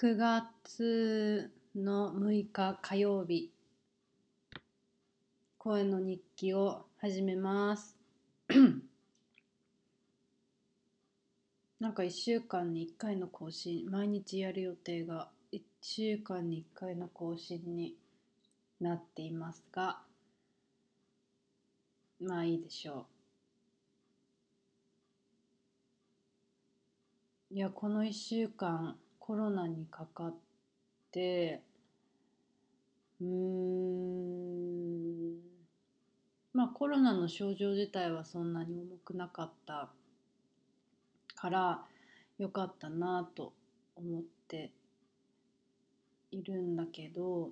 9月の6日火曜日。声の日記を始めます。なんか1週間に1回の更新毎日やる予定が1週間に1回の更新になっていますがまあいいでしょう。いやこの1週間コロナにかかってうーんまあコロナの症状自体はそんなに重くなかったからよかったなと思っているんだけど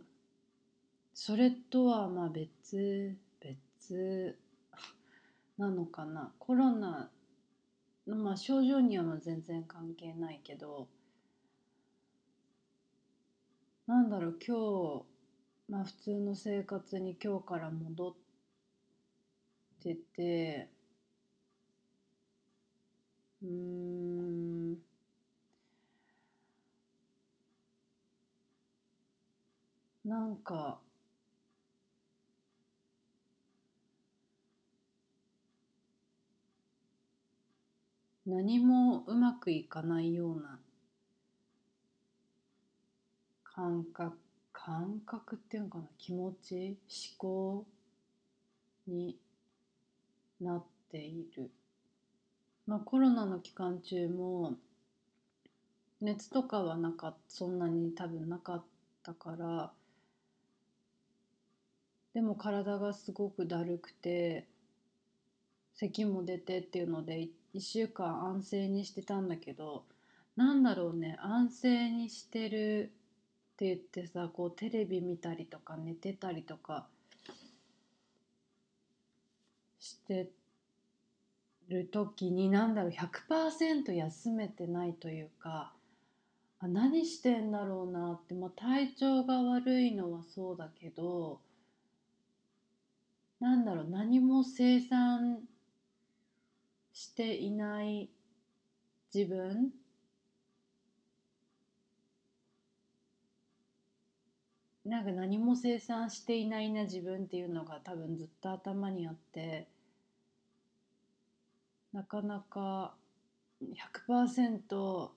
それとはまあ別別なのかな。コロナのまあ症状には全然関係ないけどなんだろう今日まあ普通の生活に今日から戻っててうん。なんか何もうまくいかないような感覚感覚っていうのかな？気持ち思考になっている。まあコロナの期間中も熱とかはなかそんなに多分なかったからでも体がすごくだるくて咳も出てっていうので1週間安静にしてたんだけどなんだろうね安静にしてるって言ってさこうテレビ見たりとか寝てたりとかしてる時に何だろう100%休めてないというかあ何してんだろうなって、まあ、体調が悪いのはそうだけどなんだろう何も生産していない自分なんか何も生産していないな自分っていうのが多分ずっと頭にあってなかなか100%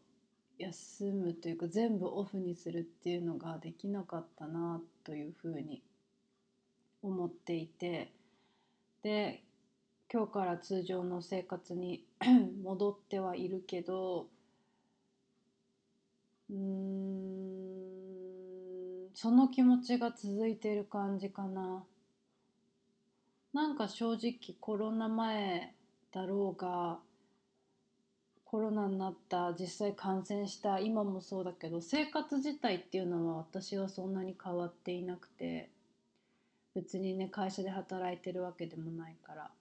休むというか全部オフにするっていうのができなかったなというふうに思っていてで今日から通常の生活に 戻ってはいるけどうんその気持ちが続いてる感じかな。なんか正直コロナ前だろうがコロナになった実際感染した今もそうだけど生活自体っていうのは私はそんなに変わっていなくて別にね会社で働いてるわけでもないから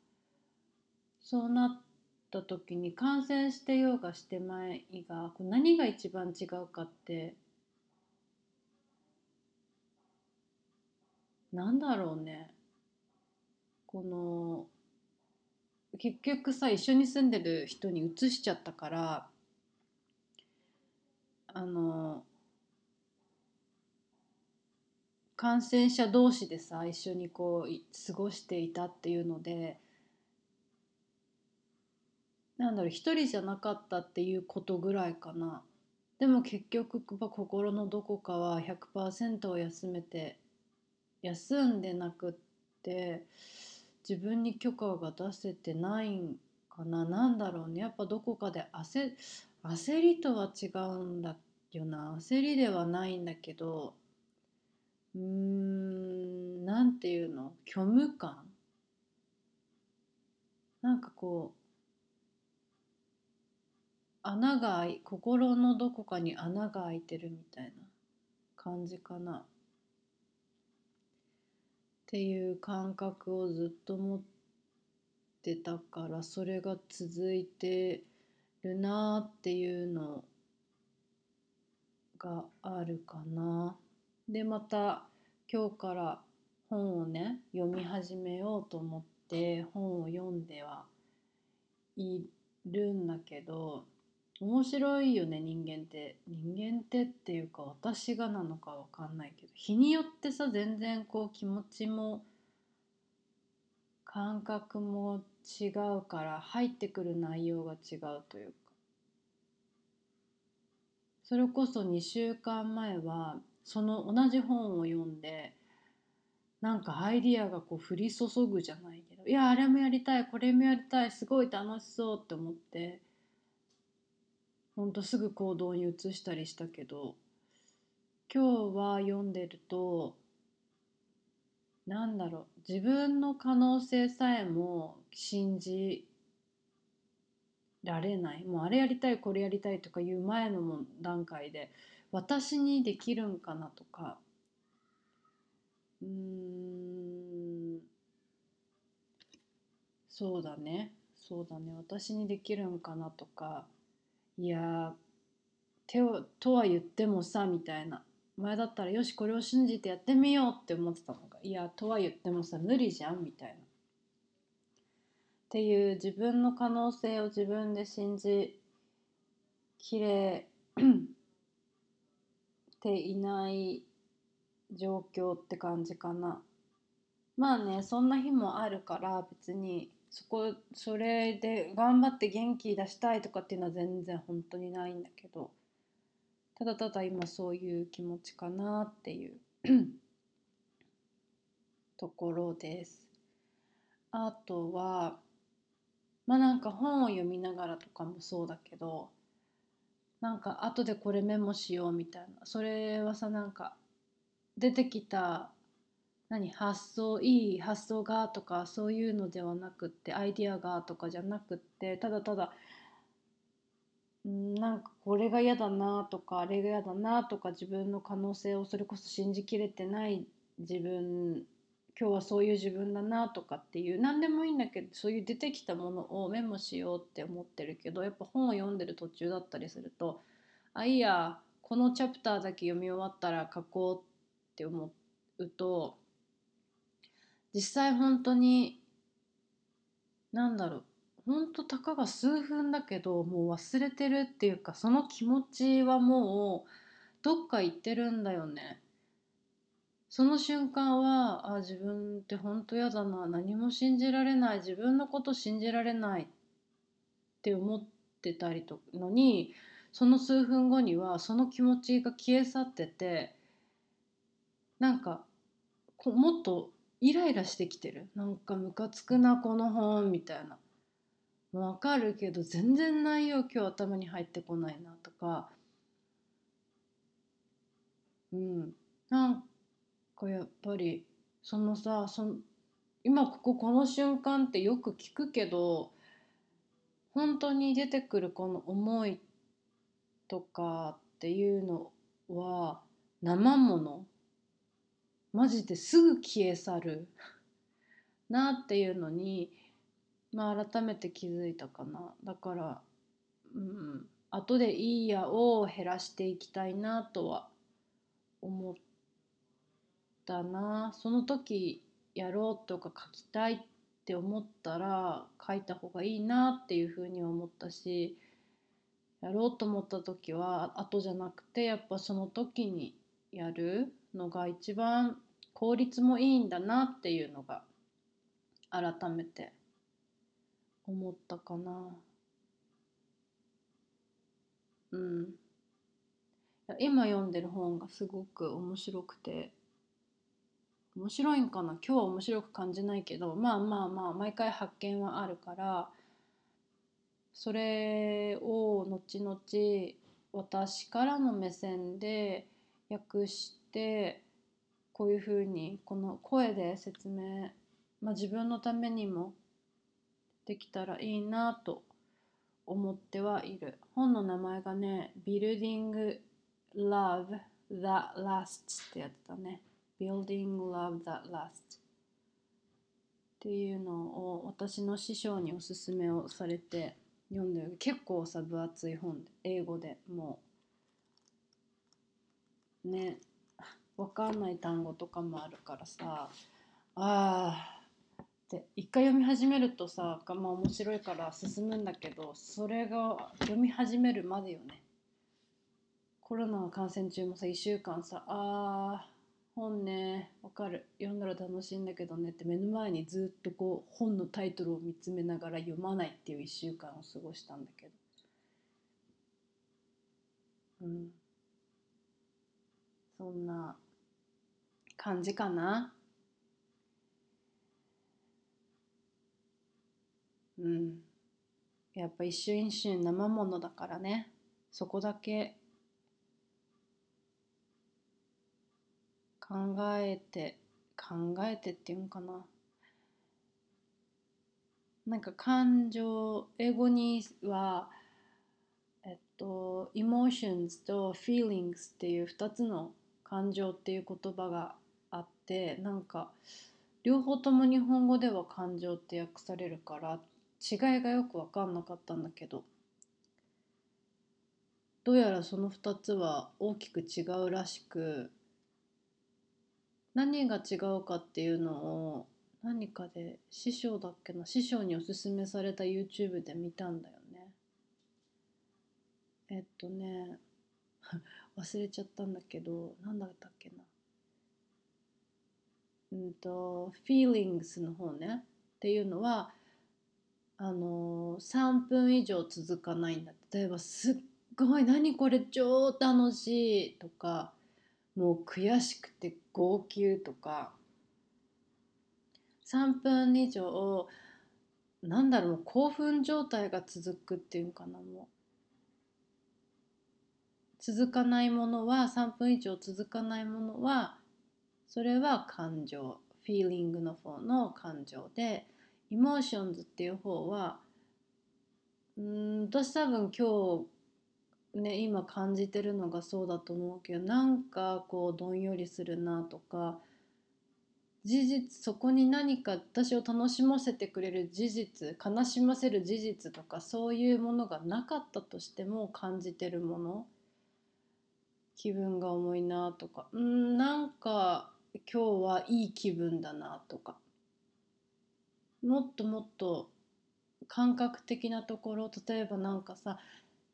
そうなった時に感染してようがしてまいが何が一番違うかってなんだろうね。この結局さ一緒に住んでる人に移しちゃったからあの感染者同士でさ一緒にこう過ごしていたっていうのでなんだろう一人じゃなかったっていうことぐらいかな。でも結局心のどこかは100%を休めて休んでなくって自分に許可が出せてないんかな。なんだろうね。やっぱどこかで焦焦りとは違うんだよな。焦りではないんだけどうーんなんていうの？虚無感？なんかこう穴が開い心のどこかに穴が開いてるみたいな感じかな。っていう感覚をずっと持ってたからそれが続いてるなっていうのがあるかな。でまた今日から本をね読み始めようと思って本を読んではいるんだけど面白いよね人間って。人間ってっていうか私がなのかわかんないけど日によってさ全然こう気持ちも感覚も違うから入ってくる内容が違うというか。それこそ2週間前はその同じ本を読んでなんかアイディアがこう降り注ぐじゃないけどいやあれもやりたいこれもやりたいすごい楽しそうって思ってほんとすぐ行動に移したりしたけど今日は読んでるとなんだろう自分の可能性さえも信じられない。もうあれやりたいこれやりたいとかいう前の段階で私にできるんかなとか。うーん。そうだね。そうだね。私にできるんかなとか。いや手をとは言ってもさみたいな。前だったらよしこれを信じてやってみようって思ってたのがいやとは言ってもさ無理じゃんみたいな。っていう自分の可能性を自分で信じきれていない状況って感じかな。まあねそんな日もあるから別にそこそれで頑張って元気出したいとかっていうのは全然本当にないんだけどただただ今そういう気持ちかなっていう ところです。あとはまあなんか本を読みながらとかもそうだけどなんか後でこれメモしようみたいな。それはさなんか出てきた何発想いい発想がとかそういうのではなくってアイディアがとかじゃなくってただただんなんかこれが嫌だなとかあれが嫌だなとか自分の可能性をそれこそ信じきれてない自分今日はそういう自分だなとかっていう何でもいいんだけどそういう出てきたものをメモしようって思ってるけどやっぱ本を読んでる途中だったりするとあいいやこのチャプターだけ読み終わったら書こうって思うと実際本当に何だろう本当たかが数分だけどもう忘れてるっていうかその気持ちはもうどっか行ってるんだよね。その瞬間はあ自分って本当やだな何も信じられない自分のこと信じられないって思ってたりとのにその数分後にはその気持ちが消え去っててなんかもっとイライラしてきてる。なんかムカつくなこの本みたいな。わかるけど全然内容今日頭に入ってこないなとか。うん。なんかやっぱりそのさその今こここの瞬間ってよく聞くけど本当に出てくるこの思いとかっていうのは生ものマジですぐ消え去る。なっていうのにまあ改めて気づいたかな。だからうん後でいいやを減らしていきたいなとは思ったな。その時やろうとか書きたいって思ったら書いた方がいいなっていうふうに思ったしやろうと思った時は後じゃなくてやっぱその時にやる。のが一番効率もいいんだなっていうのが改めて思ったかな。うん。今読んでる本がすごく面白くて面白いんかな？今日は面白く感じないけどまあまあまあ毎回発見はあるからそれを後々私からの目線で訳してこういうふうにこの声で説明、まあ、自分のためにもできたらいいなと思ってはいる。本の名前がね「Building Love That Lasts」ってやつだね。Building Love That Lasts っていうのを私の師匠におすすめをされて読んでる。結構さ分厚い本英語でもう。ね。分かんない単語とかもあるからさあで一回読み始めるとさまあ面白いから進むんだけどそれが読み始めるまでよね。コロナの感染中もさ1週間さあー本ねわかる。読んだら楽しいんだけどねって目の前にずっとこう本のタイトルを見つめながら読まないっていう1週間を過ごしたんだけど。うん。そんな感じかな。うん。やっぱ一瞬一瞬生ものだからね。そこだけ考えて考えてっていうんかな。なんか感情英語にはえっと emotions と feelings っていう2つの感情っていう言葉がってなんか両方とも日本語では感情って訳されるから違いがよく分かんなかったんだけどどうやらその2つは大きく違うらしく何が違うかっていうのを何かで師匠だっけな師匠におすすめされた YouTube で見たんだよね。えっとね 忘れちゃったんだけど何だったっけな。うんと feelings の方ね。っていうのはあの3分以上続かないんだ例えばすっごい何これ超楽しいとかもう悔しくて号泣とか。3分以上なんだろう興奮状態が続くっていうかなもう。続かないものは3分以上続かないものはそれは感情フィーリングの方の感情でイモーションズっていう方はうん私多分今日ね今感じてるのがそうだと思うけどなんかこうどんよりするなとか事実そこに何か私を楽しませてくれる事実悲しませる事実とかそういうものがなかったとしても感じてるもの。気分が重いなとか。うんなんか今日はいい気分だなとか。もっともっと感覚的なところ例えばなんかさ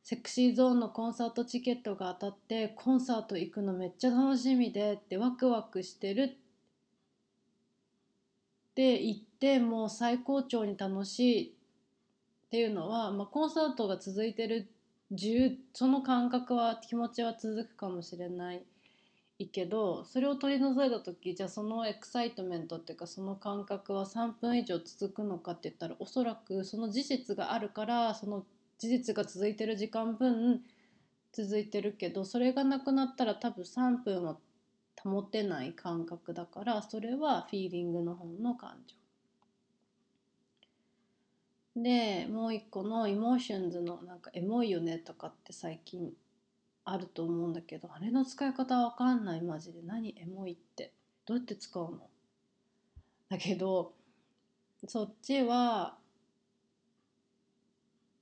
セクシーゾーンのコンサートチケットが当たってコンサート行くのめっちゃ楽しみでってワクワクしてる。って言ってもう最高潮に楽しい。っていうのは、まあ、コンサートが続いてるその感覚は気持ちは続くかもしれない。いけどそれを取り除いた時じゃあそのエクサイトメントっていうかその感覚は3分以上続くのかって言ったらおそらくその事実があるからその事実が続いてる時間分続いてるけどそれがなくなったら多分3分は保てない感覚だからそれはフィーリングの方の感情。でもう一個のイモーションズのなんかエモいよねとかって最近あると思うんだけどあれの使い方わかんないマジで。何エモいって。どうやって使うの？だけどそっちは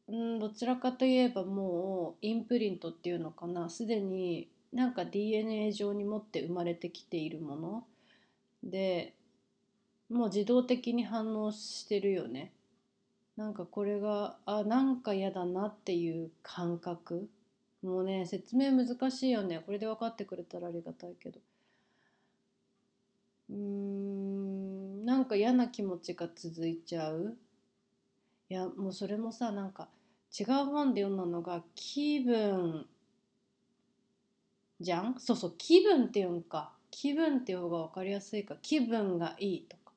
うんどちらかといえばもうインプリントっていうのかな。すでになんか DNA 上に持って生まれてきているもの。でもう自動的に反応してるよね。なんかこれがあなんか嫌だなっていう感覚。もうね説明難しいよね。これで分かってくれたらありがたいけど。うーんなんか嫌な気持ちが続いちゃう？いやもうそれもさなんか違う本で読んだのが気分じゃん？そうそう気分っていうんか。気分っていう方が分かりやすいか。気分がいいとか。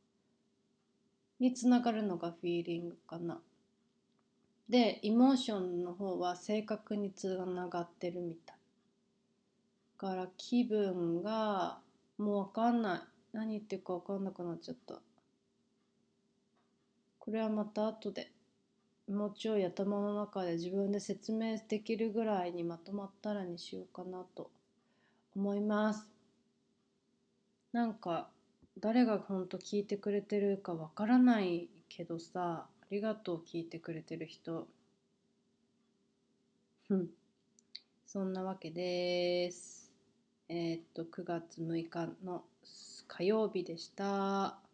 につながるのがフィーリングかな。でイモーションの方は性格につながってるみたい。だから気分がもう分かんない。何言ってるか分かんなくなっちゃった。これはまた後で。もうちょい頭の中で自分で説明できるぐらいにまとまったらにしようかなと思います。なんか誰が本当聞いてくれてるかわからないけどさ。りがとう聞いてくれてる人。うん。そんなわけです。えー、っと9月6日の火曜日でした